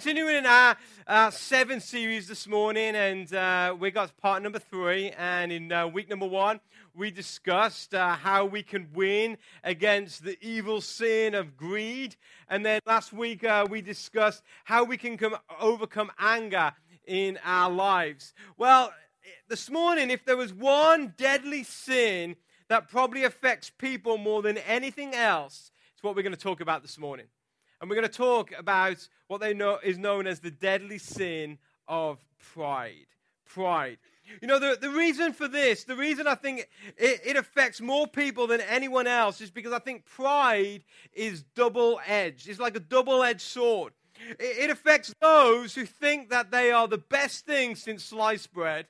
continuing in our uh, seven series this morning, and uh, we got part number three. And in uh, week number one, we discussed uh, how we can win against the evil sin of greed. And then last week, uh, we discussed how we can come, overcome anger in our lives. Well, this morning, if there was one deadly sin that probably affects people more than anything else, it's what we're going to talk about this morning. And we're going to talk about what they know is known as the deadly sin of pride. Pride. You know, the, the reason for this, the reason I think it, it affects more people than anyone else is because I think pride is double edged. It's like a double edged sword. It, it affects those who think that they are the best thing since sliced bread.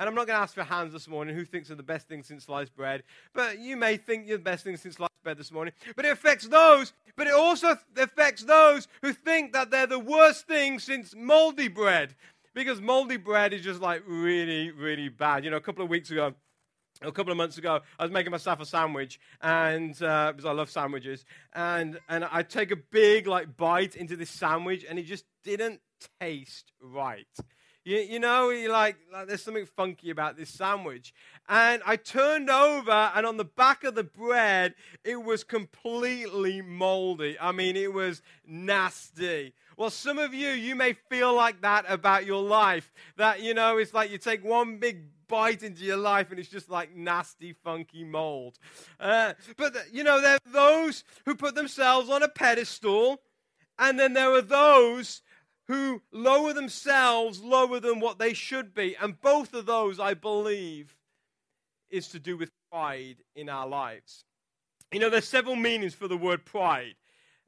And I'm not going to ask for hands this morning who thinks are the best thing since sliced bread, but you may think you're the best thing since sliced bread this morning. But it affects those, but it also affects those who think that they're the worst thing since moldy bread. Because moldy bread is just like really, really bad. You know, a couple of weeks ago, a couple of months ago, I was making myself a sandwich, and uh, because I love sandwiches, and and I take a big like bite into this sandwich, and it just didn't taste right. You, you know, you like, like, there's something funky about this sandwich. And I turned over, and on the back of the bread, it was completely moldy. I mean, it was nasty. Well, some of you, you may feel like that about your life. That, you know, it's like you take one big bite into your life and it's just like nasty, funky mold. Uh, but, you know, there are those who put themselves on a pedestal, and then there are those who lower themselves lower than what they should be. And both of those, I believe, is to do with pride in our lives. You know, there's several meanings for the word pride.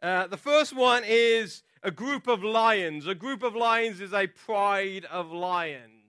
Uh, the first one is a group of lions. A group of lions is a pride of lions.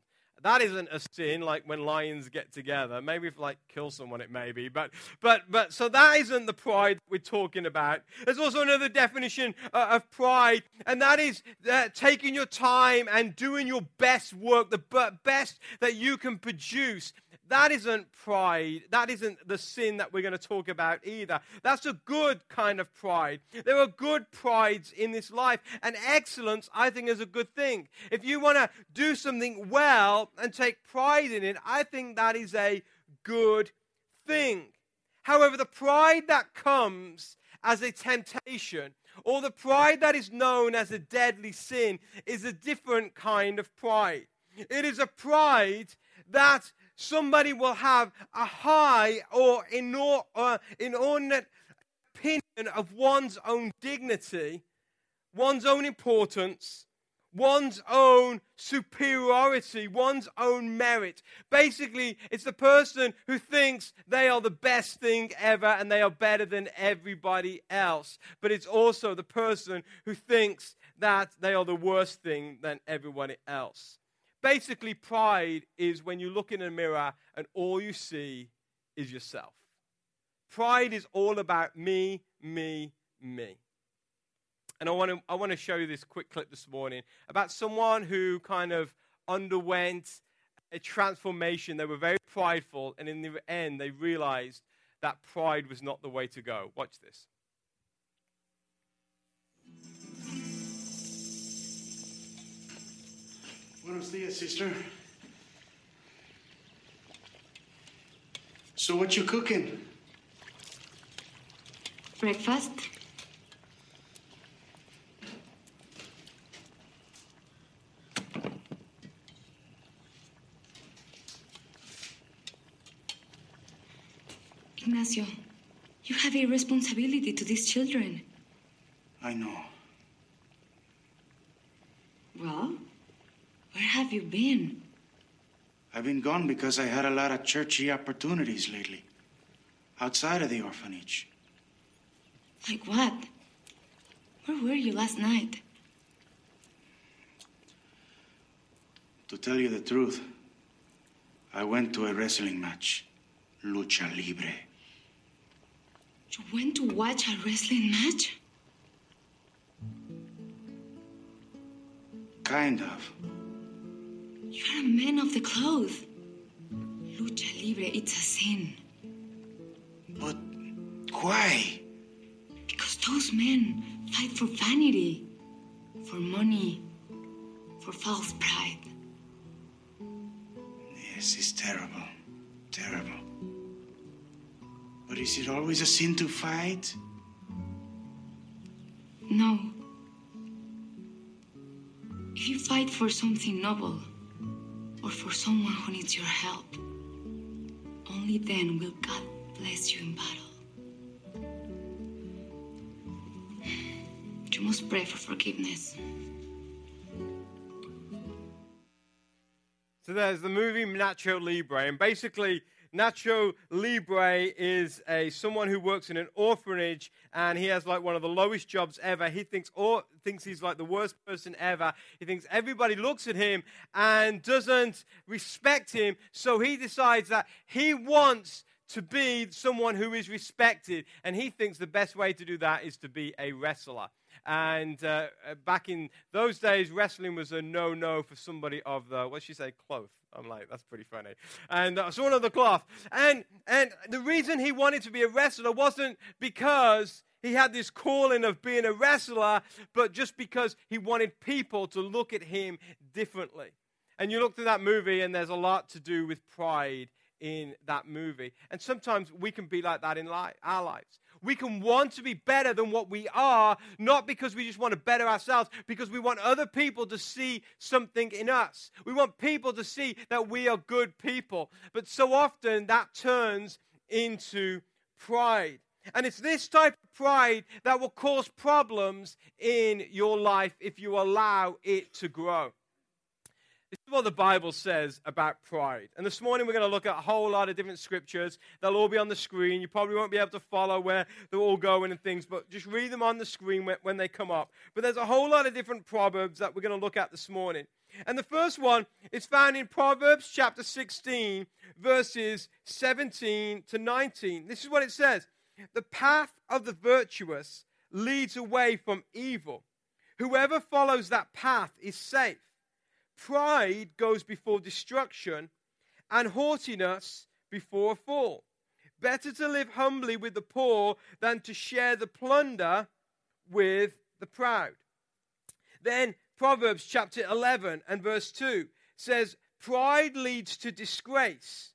That isn't a sin like when lions get together. Maybe if like kill someone, it may be. But but but so that isn't the pride we're talking about. There's also another definition uh, of pride, and that is uh, taking your time and doing your best work, the best that you can produce. That isn't pride. That isn't the sin that we're going to talk about either. That's a good kind of pride. There are good prides in this life, and excellence, I think, is a good thing. If you want to do something well and take pride in it, I think that is a good thing. However, the pride that comes as a temptation, or the pride that is known as a deadly sin, is a different kind of pride. It is a pride that somebody will have a high or uh, inordinate opinion of one's own dignity, one's own importance, one's own superiority, one's own merit. Basically, it's the person who thinks they are the best thing ever and they are better than everybody else. But it's also the person who thinks that they are the worst thing than everybody else. Basically, pride is when you look in a mirror and all you see is yourself. Pride is all about me, me, me. And I want to I want to show you this quick clip this morning about someone who kind of underwent a transformation. They were very prideful, and in the end, they realized that pride was not the way to go. Watch this. Buenos dias, sister. So what you cooking? Breakfast. Ignacio, you have a responsibility to these children. I know. Well, where have you been? I've been gone because I had a lot of churchy opportunities lately. Outside of the orphanage. Like what? Where were you last night? To tell you the truth, I went to a wrestling match. Lucha Libre. You went to watch a wrestling match? Kind of. You're a man of the cloth. Lucha Libre, it's a sin. But why? Because those men fight for vanity, for money, for false pride. Yes, it's terrible. Terrible. But is it always a sin to fight? No. If you fight for something noble, or for someone who needs your help, only then will God bless you in battle. You must pray for forgiveness. So there's the movie Nacho Libre, and basically Nacho Libre is a someone who works in an orphanage, and he has like one of the lowest jobs ever. He thinks or thinks he's like the worst person ever. He thinks everybody looks at him and doesn't respect him, so he decides that he wants to be someone who is respected, and he thinks the best way to do that is to be a wrestler. And uh, uh, back in those days, wrestling was a no no for somebody of the, what she say, cloth. I'm like, that's pretty funny. And uh, someone of the cloth. And, and the reason he wanted to be a wrestler wasn't because he had this calling of being a wrestler, but just because he wanted people to look at him differently. And you look through that movie, and there's a lot to do with pride in that movie. And sometimes we can be like that in li- our lives. We can want to be better than what we are, not because we just want to better ourselves, because we want other people to see something in us. We want people to see that we are good people. But so often that turns into pride. And it's this type of pride that will cause problems in your life if you allow it to grow. This is what the Bible says about pride. And this morning we're going to look at a whole lot of different scriptures. They'll all be on the screen. You probably won't be able to follow where they're all going and things, but just read them on the screen when, they come up. But there's a whole lot of different proverbs that we're going to look at this morning. And the first one is found in Proverbs chapter 16, verses 17 to 19. This is what it says The path of the virtuous leads away from evil. Whoever follows that path is safe. Pride goes before destruction, and haughtiness before a fall. Better to live humbly with the poor than to share the plunder with the proud. Then Proverbs chapter 11 and verse 2 says, Pride leads to disgrace,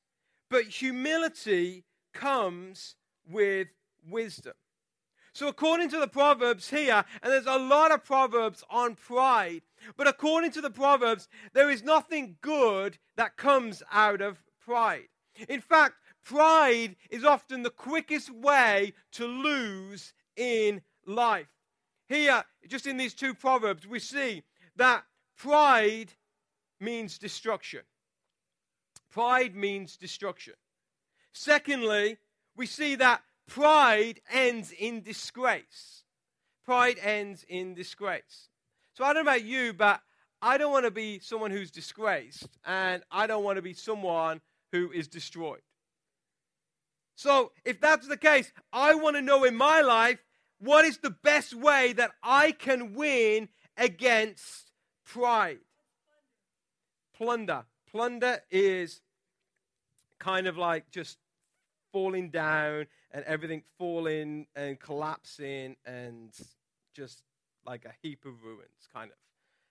but humility comes with wisdom. So, according to the Proverbs here, and there's a lot of Proverbs on pride, but according to the Proverbs, there is nothing good that comes out of pride. In fact, pride is often the quickest way to lose in life. Here, just in these two Proverbs, we see that pride means destruction. Pride means destruction. Secondly, we see that pride ends in disgrace. Pride ends in disgrace. So I don't know about you, but I don't want to be someone who's disgraced, and I don't want to be someone who is destroyed. So if that's the case, I want to know in my life what is the best way that I can win against pride. Plunder. Plunder is kind of like just falling down and everything falling and collapsing and just like a heap of ruins, kind of.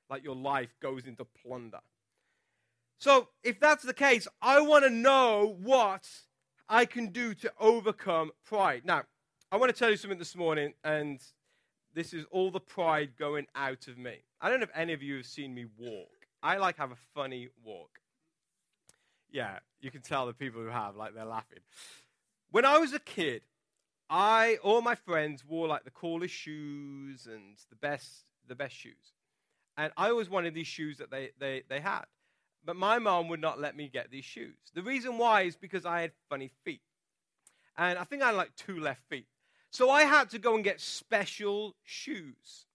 Like your life goes into plunder. So, if that's the case, I want to know what I can do to overcome pride. Now, I want to tell you something this morning, and this is all the pride going out of me. I don't know if any of you have seen me walk. I like have a funny walk. Yeah, you can tell the people who have, like they're laughing. When I was a kid, I all my friends wore like the coolest shoes and the best the best shoes. And I always wanted these shoes that they, they, they had. But my mom would not let me get these shoes. The reason why is because I had funny feet. And I think I had like two left feet. So I had to go and get special shoes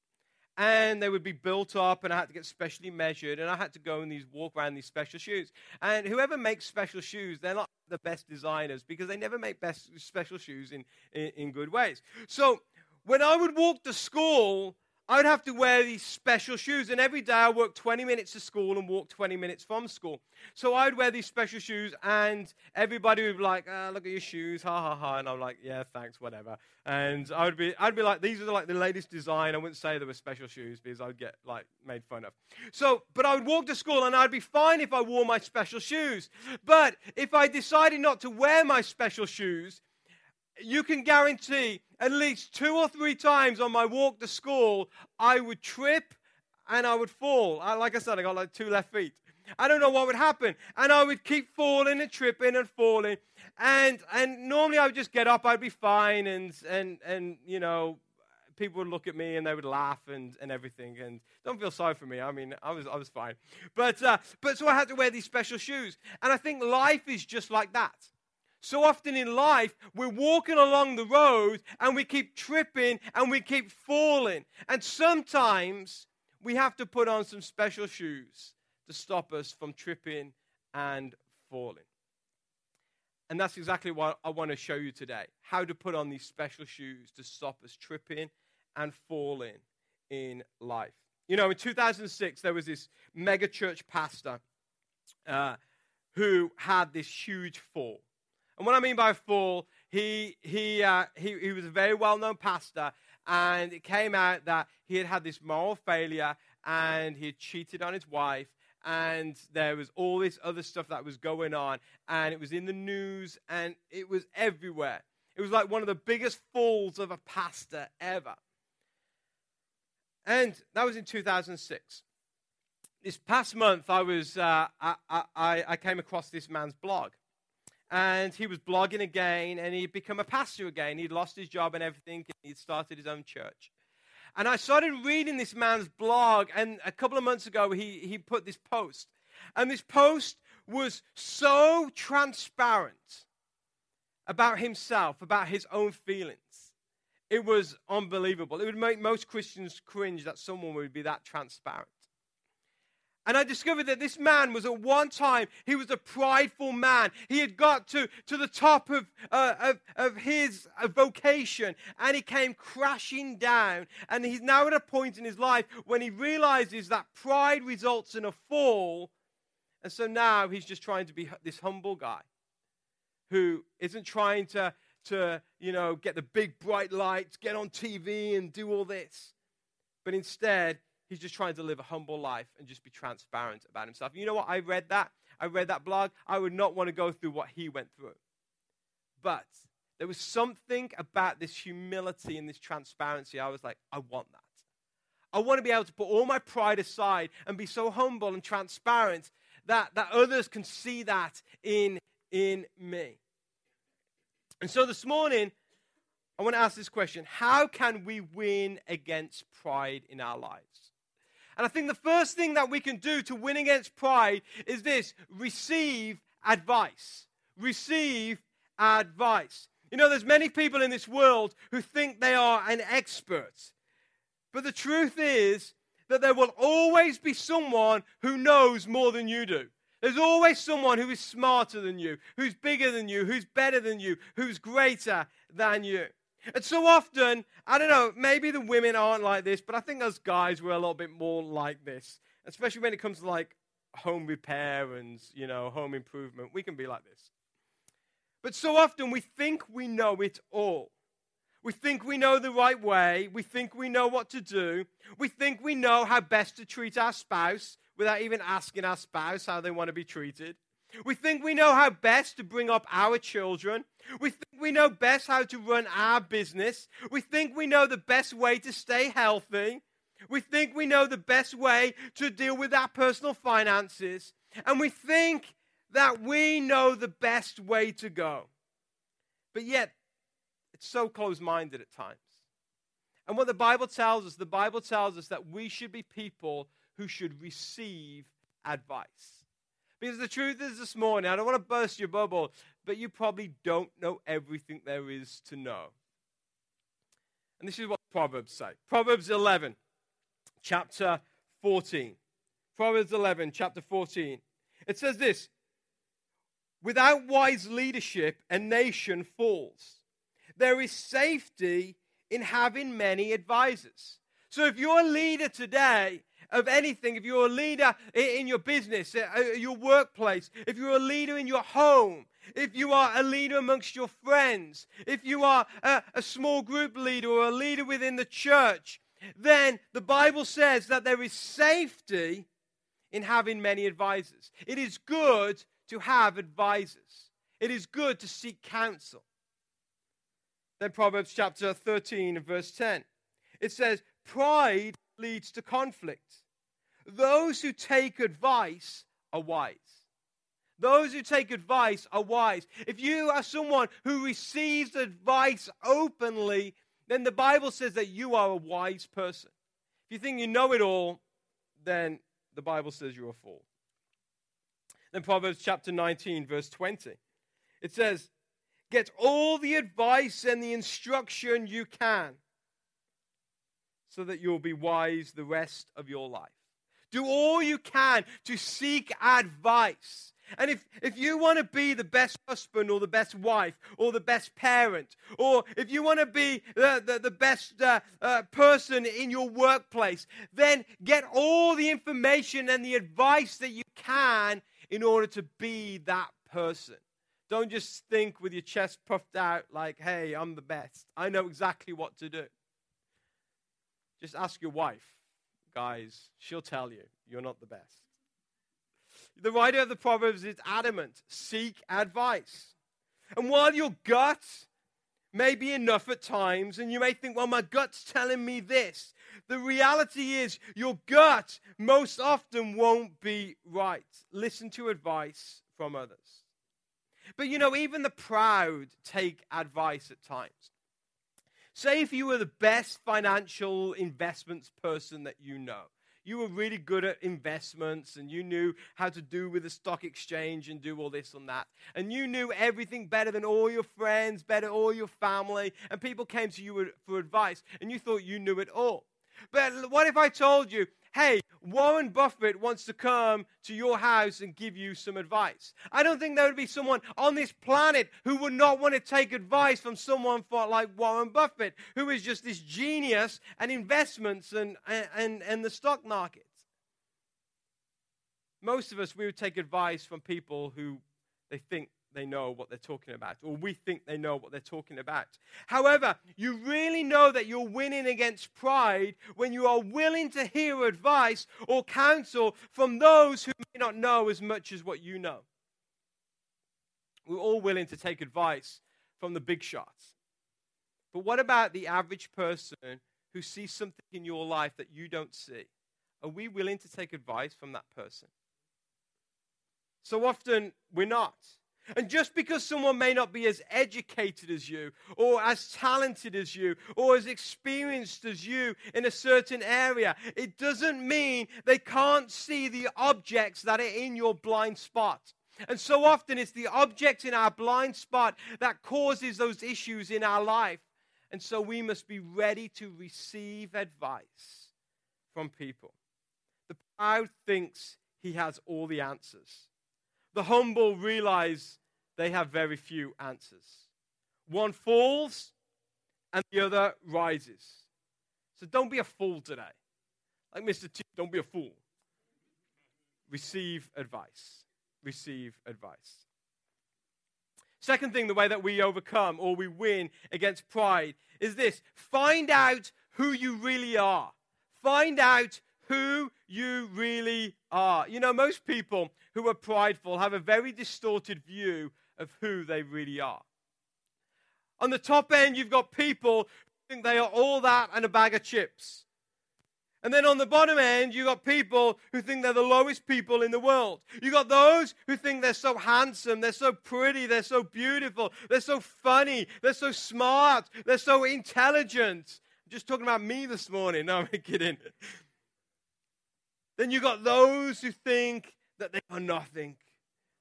and they would be built up and I had to get specially measured and I had to go and these walk around these special shoes. And whoever makes special shoes, they're not the best designers because they never make best special shoes in, in, in good ways. So when I would walk to school, I'd have to wear these special shoes. And every day I worked 20 minutes to school and walked 20 minutes from school. So I'd wear these special shoes, and everybody would be like, ah, look at your shoes, ha ha ha. And I'm like, yeah, thanks, whatever. And I would be, I'd be like, these are like the latest design. I wouldn't say they were special shoes because I'd get like made fun of. So, but I would walk to school and I'd be fine if I wore my special shoes. But if I decided not to wear my special shoes, you can guarantee at least two or three times on my walk to school, I would trip and I would fall. I, like I said, I got like two left feet. I don't know what would happen. And I would keep falling and tripping and falling. And, and normally I would just get up, I'd be fine. And, and, and you know, people would look at me and they would laugh and, and everything. And don't feel sorry for me. I mean, I was, I was fine. But, uh, but so I had to wear these special shoes. And I think life is just like that. So often in life, we're walking along the road and we keep tripping and we keep falling. And sometimes we have to put on some special shoes to stop us from tripping and falling. And that's exactly what I want to show you today how to put on these special shoes to stop us tripping and falling in life. You know, in 2006, there was this mega church pastor uh, who had this huge fall. And what I mean by fall, he, he, uh, he, he was a very well known pastor, and it came out that he had had this moral failure and he had cheated on his wife, and there was all this other stuff that was going on, and it was in the news and it was everywhere. It was like one of the biggest falls of a pastor ever. And that was in 2006. This past month, I, was, uh, I, I, I came across this man's blog and he was blogging again and he'd become a pastor again. He'd lost his job and everything, and he'd started his own church. And I started reading this man's blog, and a couple of months ago, he, he put this post. And this post was so transparent about himself, about his own feelings. It was unbelievable. It would make most Christians cringe that someone would be that transparent. And I discovered that this man was at one time, he was a prideful man. He had got to, to the top of, uh, of, of his uh, vocation and he came crashing down. And he's now at a point in his life when he realizes that pride results in a fall. And so now he's just trying to be this humble guy who isn't trying to, to you know, get the big bright lights, get on TV and do all this. But instead, He's just trying to live a humble life and just be transparent about himself. You know what? I read that. I read that blog. I would not want to go through what he went through. But there was something about this humility and this transparency. I was like, I want that. I want to be able to put all my pride aside and be so humble and transparent that, that others can see that in, in me. And so this morning, I want to ask this question How can we win against pride in our lives? And I think the first thing that we can do to win against pride is this receive advice. Receive advice. You know, there's many people in this world who think they are an expert. But the truth is that there will always be someone who knows more than you do. There's always someone who is smarter than you, who's bigger than you, who's better than you, who's greater than you. And so often, I don't know, maybe the women aren't like this, but I think us guys were a little bit more like this, especially when it comes to like home repair and, you know, home improvement. We can be like this. But so often we think we know it all. We think we know the right way. We think we know what to do. We think we know how best to treat our spouse without even asking our spouse how they want to be treated. We think we know how best to bring up our children. We think we know best how to run our business. We think we know the best way to stay healthy. We think we know the best way to deal with our personal finances. And we think that we know the best way to go. But yet, it's so close minded at times. And what the Bible tells us, the Bible tells us that we should be people who should receive advice. Because the truth is this morning, I don't want to burst your bubble, but you probably don't know everything there is to know. And this is what Proverbs say Proverbs 11, chapter 14. Proverbs 11, chapter 14. It says this Without wise leadership, a nation falls. There is safety in having many advisors. So if you're a leader today, of anything, if you're a leader in your business, uh, your workplace, if you're a leader in your home, if you are a leader amongst your friends, if you are a, a, small group leader or a leader within the church, then the Bible says that there is safety in having many advisors. It is good to have advisors, it is good to seek counsel. Then Proverbs chapter 13 and verse 10. It says, Pride leads to conflict. Those who take advice are wise. Those who take advice are wise. If you are someone who receives advice openly, then the Bible says that you are a wise person. If you think you know it all, then the Bible says you're a fool. Then Proverbs chapter 19, verse 20. It says, Get all the advice and the instruction you can so that you'll be wise the rest of your life. Do all you can to seek advice. And if, if you want to be the best husband or the best wife or the best parent, or if you want to be the, the, the best uh, uh, person in your workplace, then get all the information and the advice that you can in order to be that person. Don't just think with your chest puffed out like, hey, I'm the best. I know exactly what to do. Just ask your wife guys, she'll tell you you're not the best. The writer of the Proverbs is adamant seek advice. And while your gut may be enough at times, and you may think, well, my gut's telling me this, the reality is your gut most often won't be right. Listen to advice from others. But you know, even the proud take advice at times. Say if you were the best financial investments person that you know. You were really good at investments and you knew how to do with the stock exchange and do all this and that. And you knew everything better than all your friends, better all your family. And people came to you for advice and you thought you knew it all. But what if I told you, hey, Warren Buffett wants to come to your house and give you some advice. I don't think there would be someone on this planet who would not want to take advice from someone like Warren Buffett, who is just this genius and investments and, and, and the stock markets. Most of us, we would take advice from people who they think they know what they're talking about, or we think they know what they're talking about. However, you really know that you're winning against pride when you are willing to hear advice or counsel from those who may not know as much as what you know. We're all willing to take advice from the big shots. But what about the average person who sees something in your life that you don't see? Are we willing to take advice from that person? So often we're not. And just because someone may not be as educated as you, or as talented as you, or as experienced as you in a certain area, it doesn't mean they can't see the objects that are in your blind spot. And so often it's the object in our blind spot that causes those issues in our life. And so we must be ready to receive advice from people. The proud thinks he has all the answers. The humble realize they have very few answers. One falls and the other rises. So don't be a fool today. Like Mr. T, don't be a fool. Receive advice. Receive advice. Second thing, the way that we overcome or we win against pride is this find out who you really are. Find out who you really are. You know, most people who are prideful have a very distorted view of who they really are. On the top end, you've got people who think they are all that and a bag of chips. And then on the bottom end, you've got people who think they're the lowest people in the world. You've got those who think they're so handsome, they're so pretty, they're so beautiful, they're so funny, they're so smart, they're so intelligent. I'm just talking about me this morning. No, I'm kidding. Then you've got those who think that they are nothing,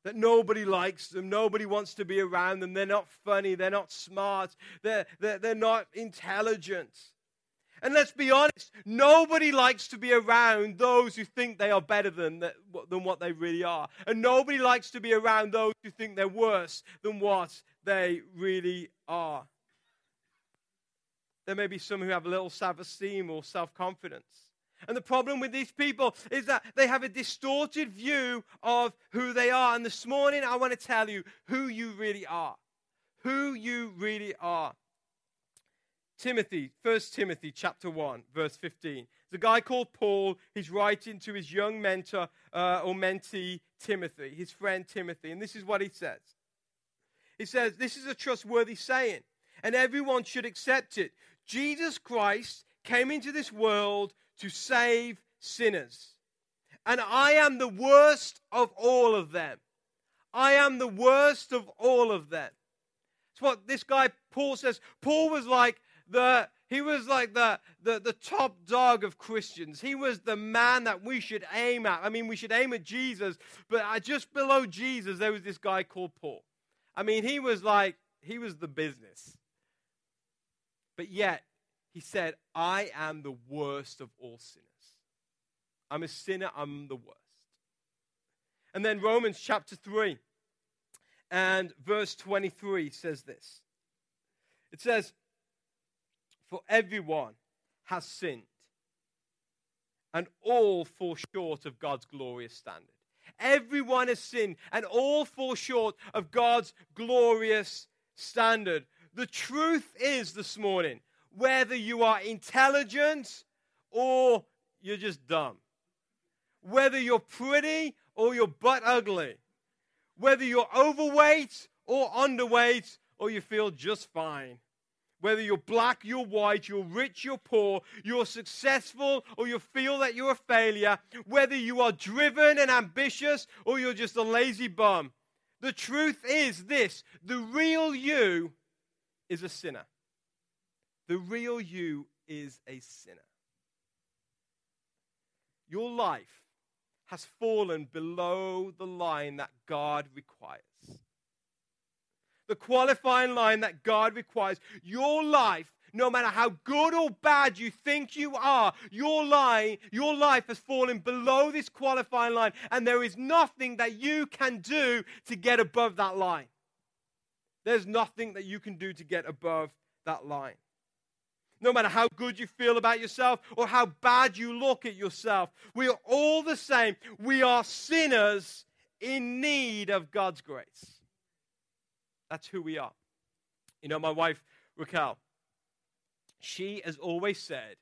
that nobody likes them, nobody wants to be around them, they're not funny, they're not smart, they're, they're, they're not intelligent. And let's be honest, nobody likes to be around those who think they are better than, than what they really are. And nobody likes to be around those who think they're worse than what they really are. There may be some who have a little self esteem or self confidence. And the problem with these people is that they have a distorted view of who they are. And this morning, I want to tell you who you really are. Who you really are. Timothy, 1 Timothy chapter 1, verse 15. There's a guy called Paul. He's writing to his young mentor uh, or mentee, Timothy, his friend Timothy. And this is what he says. He says, This is a trustworthy saying, and everyone should accept it. Jesus Christ came into this world to save sinners. And I am the worst of all of them. I am the worst of all of them. It's what this guy Paul says. Paul was like the he was like the, the, the top dog of Christians. He was the man that we should aim at. I mean, we should aim at Jesus, but just below Jesus, there was this guy called Paul. I mean, he was like, he was the business. But yet, he said, I am the worst of all sinners. I'm a sinner, I'm the worst. And then Romans chapter 3 and verse 23 says this. It says, for everyone has sinned, and all fall short of God's glorious standard. Everyone has sinned, and all fall short of God's glorious standard. The truth is this morning whether you are intelligent or you're just dumb, whether you're pretty or you're butt ugly, whether you're overweight or underweight or you feel just fine whether you're black, you're white, you're rich, you're poor, you're successful, or you feel that you're a failure, whether you are driven and ambitious, or you're just a lazy bum. The truth is this the real you is a sinner. The real you is a sinner. Your life has fallen below the line that God requires the qualifying line that God requires. Your life, no matter how good or bad you think you are, your life, your life has fallen below this qualifying line, and there is nothing that you can do to get above that line. There's nothing that you can do to get above that line. No matter how good you feel about yourself or how bad you look at yourself, we are all the same. We are sinners in need of God's grace. That's who we are. You know, my wife, Raquel, she has always said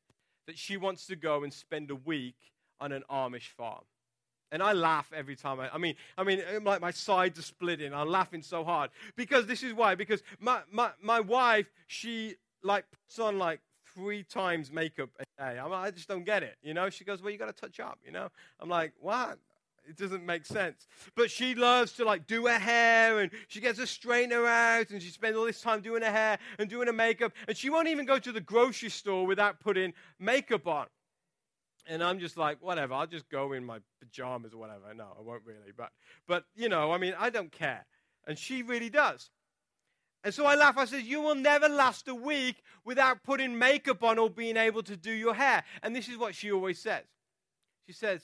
that she wants to go and spend a week on an Amish farm. And I laugh every time. I, I mean, I mean, uh, like my sides are splitting. I'm laughing so hard because this is why. Because my, my, my wife, she like puts on like three times makeup a day. I'm, I just don't get it. You know, she goes, "Well, you got to touch up." You know, I'm like, "What? It doesn't make sense. But she loves to like do her hair and she gets a straightener out and she spends all this time doing her hair and doing her makeup. And she won't even go to the grocery store without putting makeup on. And I'm just like, whatever, I'll just go in my pajamas or whatever. No, I won't really. But, but you know, I mean, I don't care. And she really does. And so I laugh. I said, You will never last a week without putting makeup on or being able to do your hair. And this is what she always says. She says,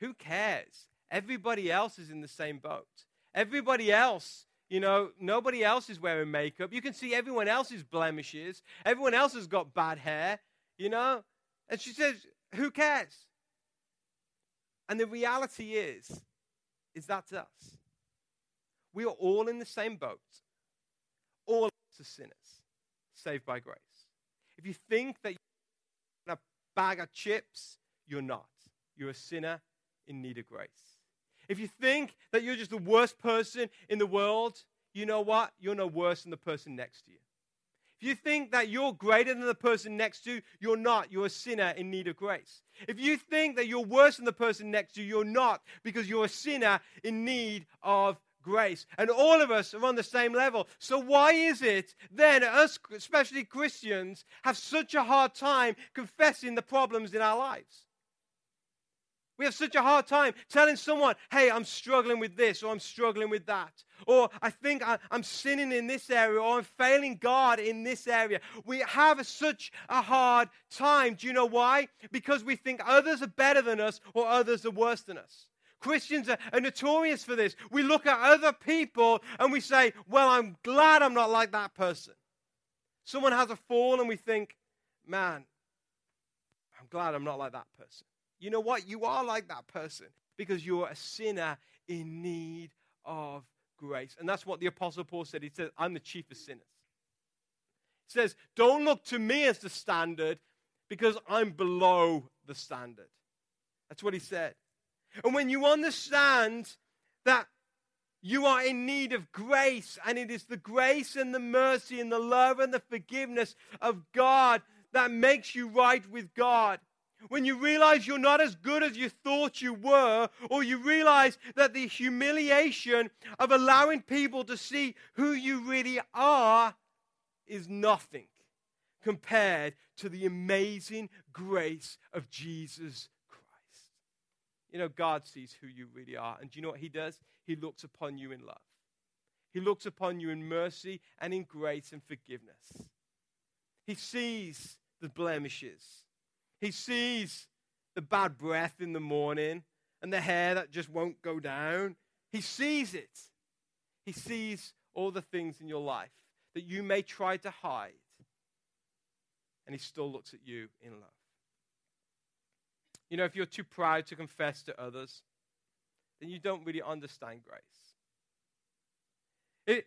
who cares? Everybody else is in the same boat. Everybody else, you know, nobody else is wearing makeup. You can see everyone else's blemishes. Everyone else has got bad hair, you know? And she says, Who cares? And the reality is, is that's us. We are all in the same boat. All of us are sinners, saved by grace. If you think that you're a bag of chips, you're not. You're a sinner in need of grace. If you think that you're just the worst person in the world, you know what? You're no worse than the person next to you. If you think that you're greater than the person next to you, you're not. You're a sinner in need of grace. If you think that you're worse than the person next to you, you're not because you're a sinner in need of grace. And all of us are on the same level. So, why is it then, us, especially Christians, have such a hard time confessing the problems in our lives? We have such a hard time telling someone, hey, I'm struggling with this or I'm struggling with that. Or I think I'm sinning in this area or I'm failing God in this area. We have such a hard time. Do you know why? Because we think others are better than us or others are worse than us. Christians are, are notorious for this. We look at other people and we say, well, I'm glad I'm not like that person. Someone has a fall and we think, man, I'm glad I'm not like that person. You know what? You are like that person because you're a sinner in need of grace. And that's what the Apostle Paul said. He said, I'm the chief of sinners. He says, Don't look to me as the standard because I'm below the standard. That's what he said. And when you understand that you are in need of grace, and it is the grace and the mercy and the love and the forgiveness of God that makes you right with God. When you realize you're not as good as you thought you were, or you realize that the humiliation of allowing people to see who you really are is nothing compared to the amazing grace of Jesus. You know, God sees who you really are. And do you know what He does? He looks upon you in love, He looks upon you in mercy and in grace and forgiveness. He sees the blemishes, He sees the bad breath in the morning and the hair that just won't go down. He sees it. He sees all the things in your life that you may try to hide and he still looks at you in love. You know, if you're too proud to confess to others, then you don't really understand grace.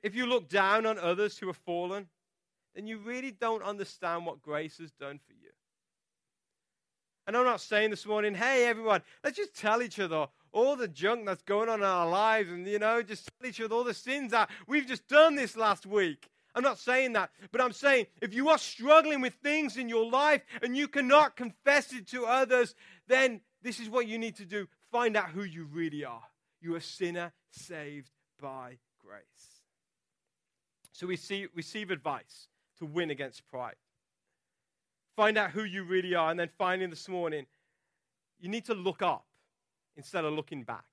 If you look down on others who have fallen, then you really don't understand what grace has done for you. And I'm not saying this morning, hey, everyone, let's just tell each other all the junk that's going on in our lives and, you know, just tell each other all the sins that we've just done this last week. I'm not saying that, but I'm saying if you are struggling with things in your life and you cannot confess it to others, then this is what you need to do. Find out who you really are. You're a sinner saved by grace. So we see, receive advice to win against pride. Find out who you really are, and then finally, this morning, you need to look up instead of looking back.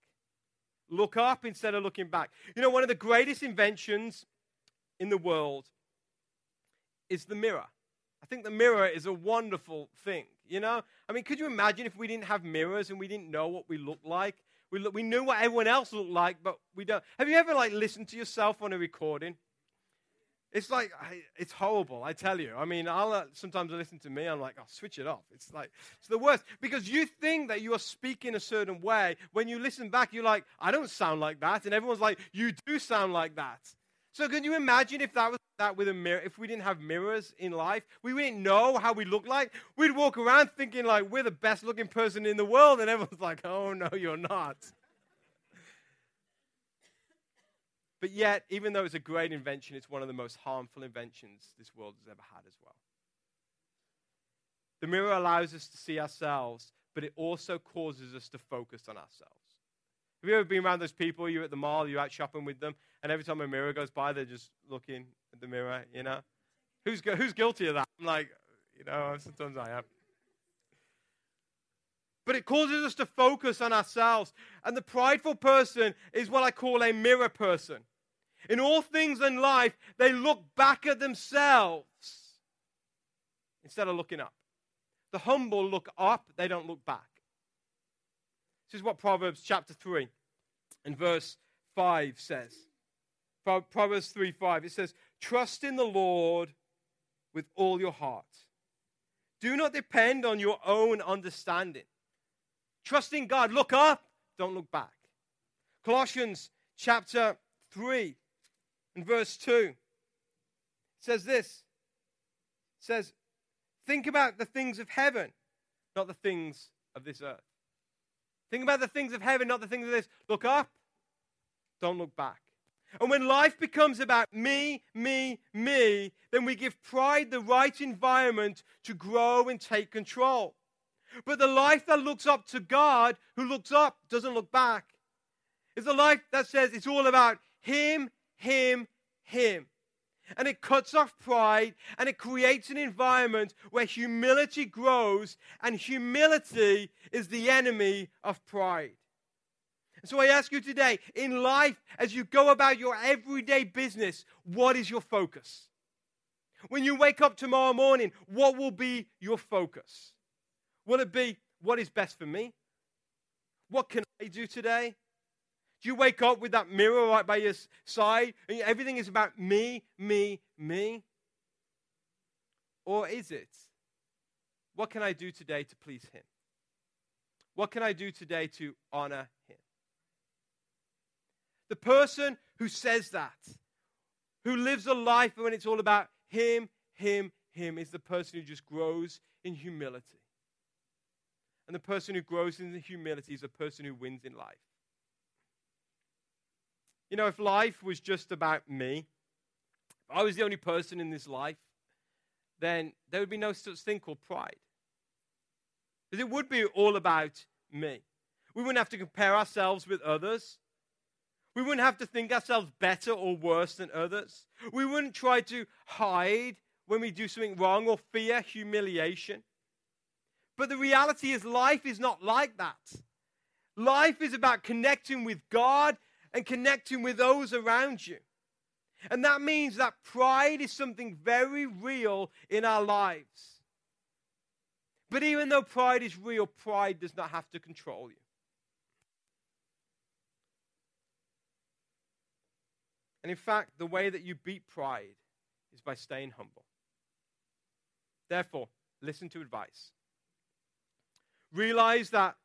Look up instead of looking back. You know, one of the greatest inventions in the world is the mirror. I think the mirror is a wonderful thing, you know? I mean, could you imagine if we didn't have mirrors and we didn't know what we looked like? We, look, we knew what everyone else looked like, but we don't. Have you ever, like, listened to yourself on a recording? It's like, it's horrible, I tell you. I mean, I'll uh, sometimes listen to me, I'm like, I'll oh, switch it off. It's like, it's the worst. Because you think that you are speaking a certain way. When you listen back, you're like, I don't sound like that. And everyone's like, you do sound like that. So can you imagine if that was that with a mirror? If we didn't have mirrors in life, we wouldn't know how we look like. We'd walk around thinking like we're the best looking person in the world, and everyone's like, "Oh no, you're not." but yet, even though it's a great invention, it's one of the most harmful inventions this world has ever had as well. The mirror allows us to see ourselves, but it also causes us to focus on ourselves. Have you ever been around those people? You're at the mall, you're out shopping with them, and every time a mirror goes by, they're just looking at the mirror, you know? Who's, who's guilty of that? I'm like, you know, sometimes I am. But it causes us to focus on ourselves. And the prideful person is what I call a mirror person. In all things in life, they look back at themselves instead of looking up. The humble look up, they don't look back. This is what Proverbs chapter 3 and verse 5 says. Proverbs 3 5. It says, Trust in the Lord with all your heart. Do not depend on your own understanding. Trust in God. Look up, don't look back. Colossians chapter 3 and verse 2 says this. Says, Think about the things of heaven, not the things of this earth. Think about the things of heaven, not the things of this. Look up, don't look back. And when life becomes about me, me, me, then we give pride the right environment to grow and take control. But the life that looks up to God, who looks up, doesn't look back, is a life that says it's all about Him, Him, Him. And it cuts off pride and it creates an environment where humility grows, and humility is the enemy of pride. And so I ask you today, in life, as you go about your everyday business, what is your focus? When you wake up tomorrow morning, what will be your focus? Will it be what is best for me? What can I do today? Do you wake up with that mirror right by your side and everything is about me, me, me? Or is it, what can I do today to please Him? What can I do today to honor? The person who says that, who lives a life when it's all about Him, Him, Him, is the person who just grows in humility. And the person who grows in humility is a person who wins in life. You know, if life was just about me, if I was the only person in this life, then there would be no such thing called pride. Because it would be all about me. We wouldn't have to compare ourselves with others. We wouldn't have to think ourselves better or worse than others. We wouldn't try to hide when we do something wrong or fear humiliation. But the reality is, life is not like that. Life is about connecting with God and connecting with those around you. And that means that pride is something very real in our lives. But even though pride is real, pride does not have to control you. And in fact, the way that you beat pride is by staying humble. Therefore, listen to advice. Realize that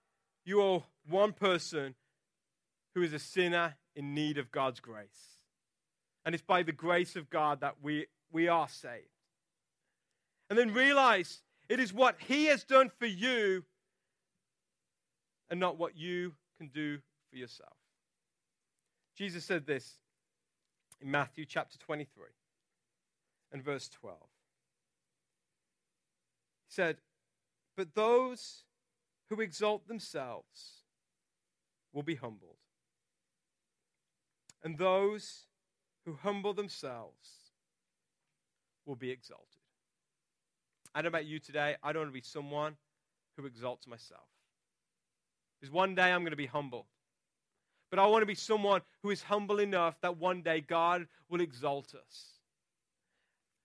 you are one person who is a sinner in need of God's grace. And it's by the grace of God that we, we are saved. And then realize it is what He has done for you and not what you can do for yourself. Jesus said this in Matthew chapter 23 and verse 12. He said, But those who exalt themselves will be humbled, and those who humble themselves will be exalted. I don't know about you today. I don't want to be someone who exalts myself. Because one day I'm going to be humble. But I want to be someone who is humble enough that one day God will exalt us.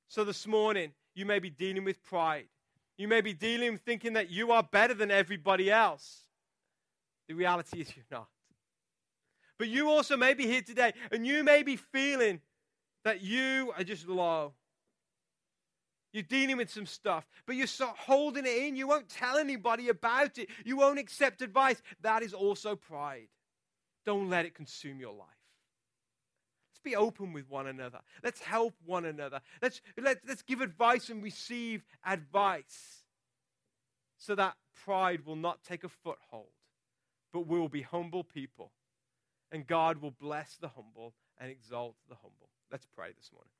So this morning, you may be dealing with pride. You may be dealing with thinking that you are better than everybody else. The reality is you're not. But you also may be here today and you may be feeling that you are just low. You're dealing with some stuff, but you're holding it in. You won't tell anybody about it. You won't accept advice. That is also pride. Don't let it consume your life. Let's be open with one another. Let's help one another. Let's, let, let's give advice and receive advice so that pride will not take a foothold, but we will be humble people and God will bless the humble and exalt the humble. Let's pray this morning.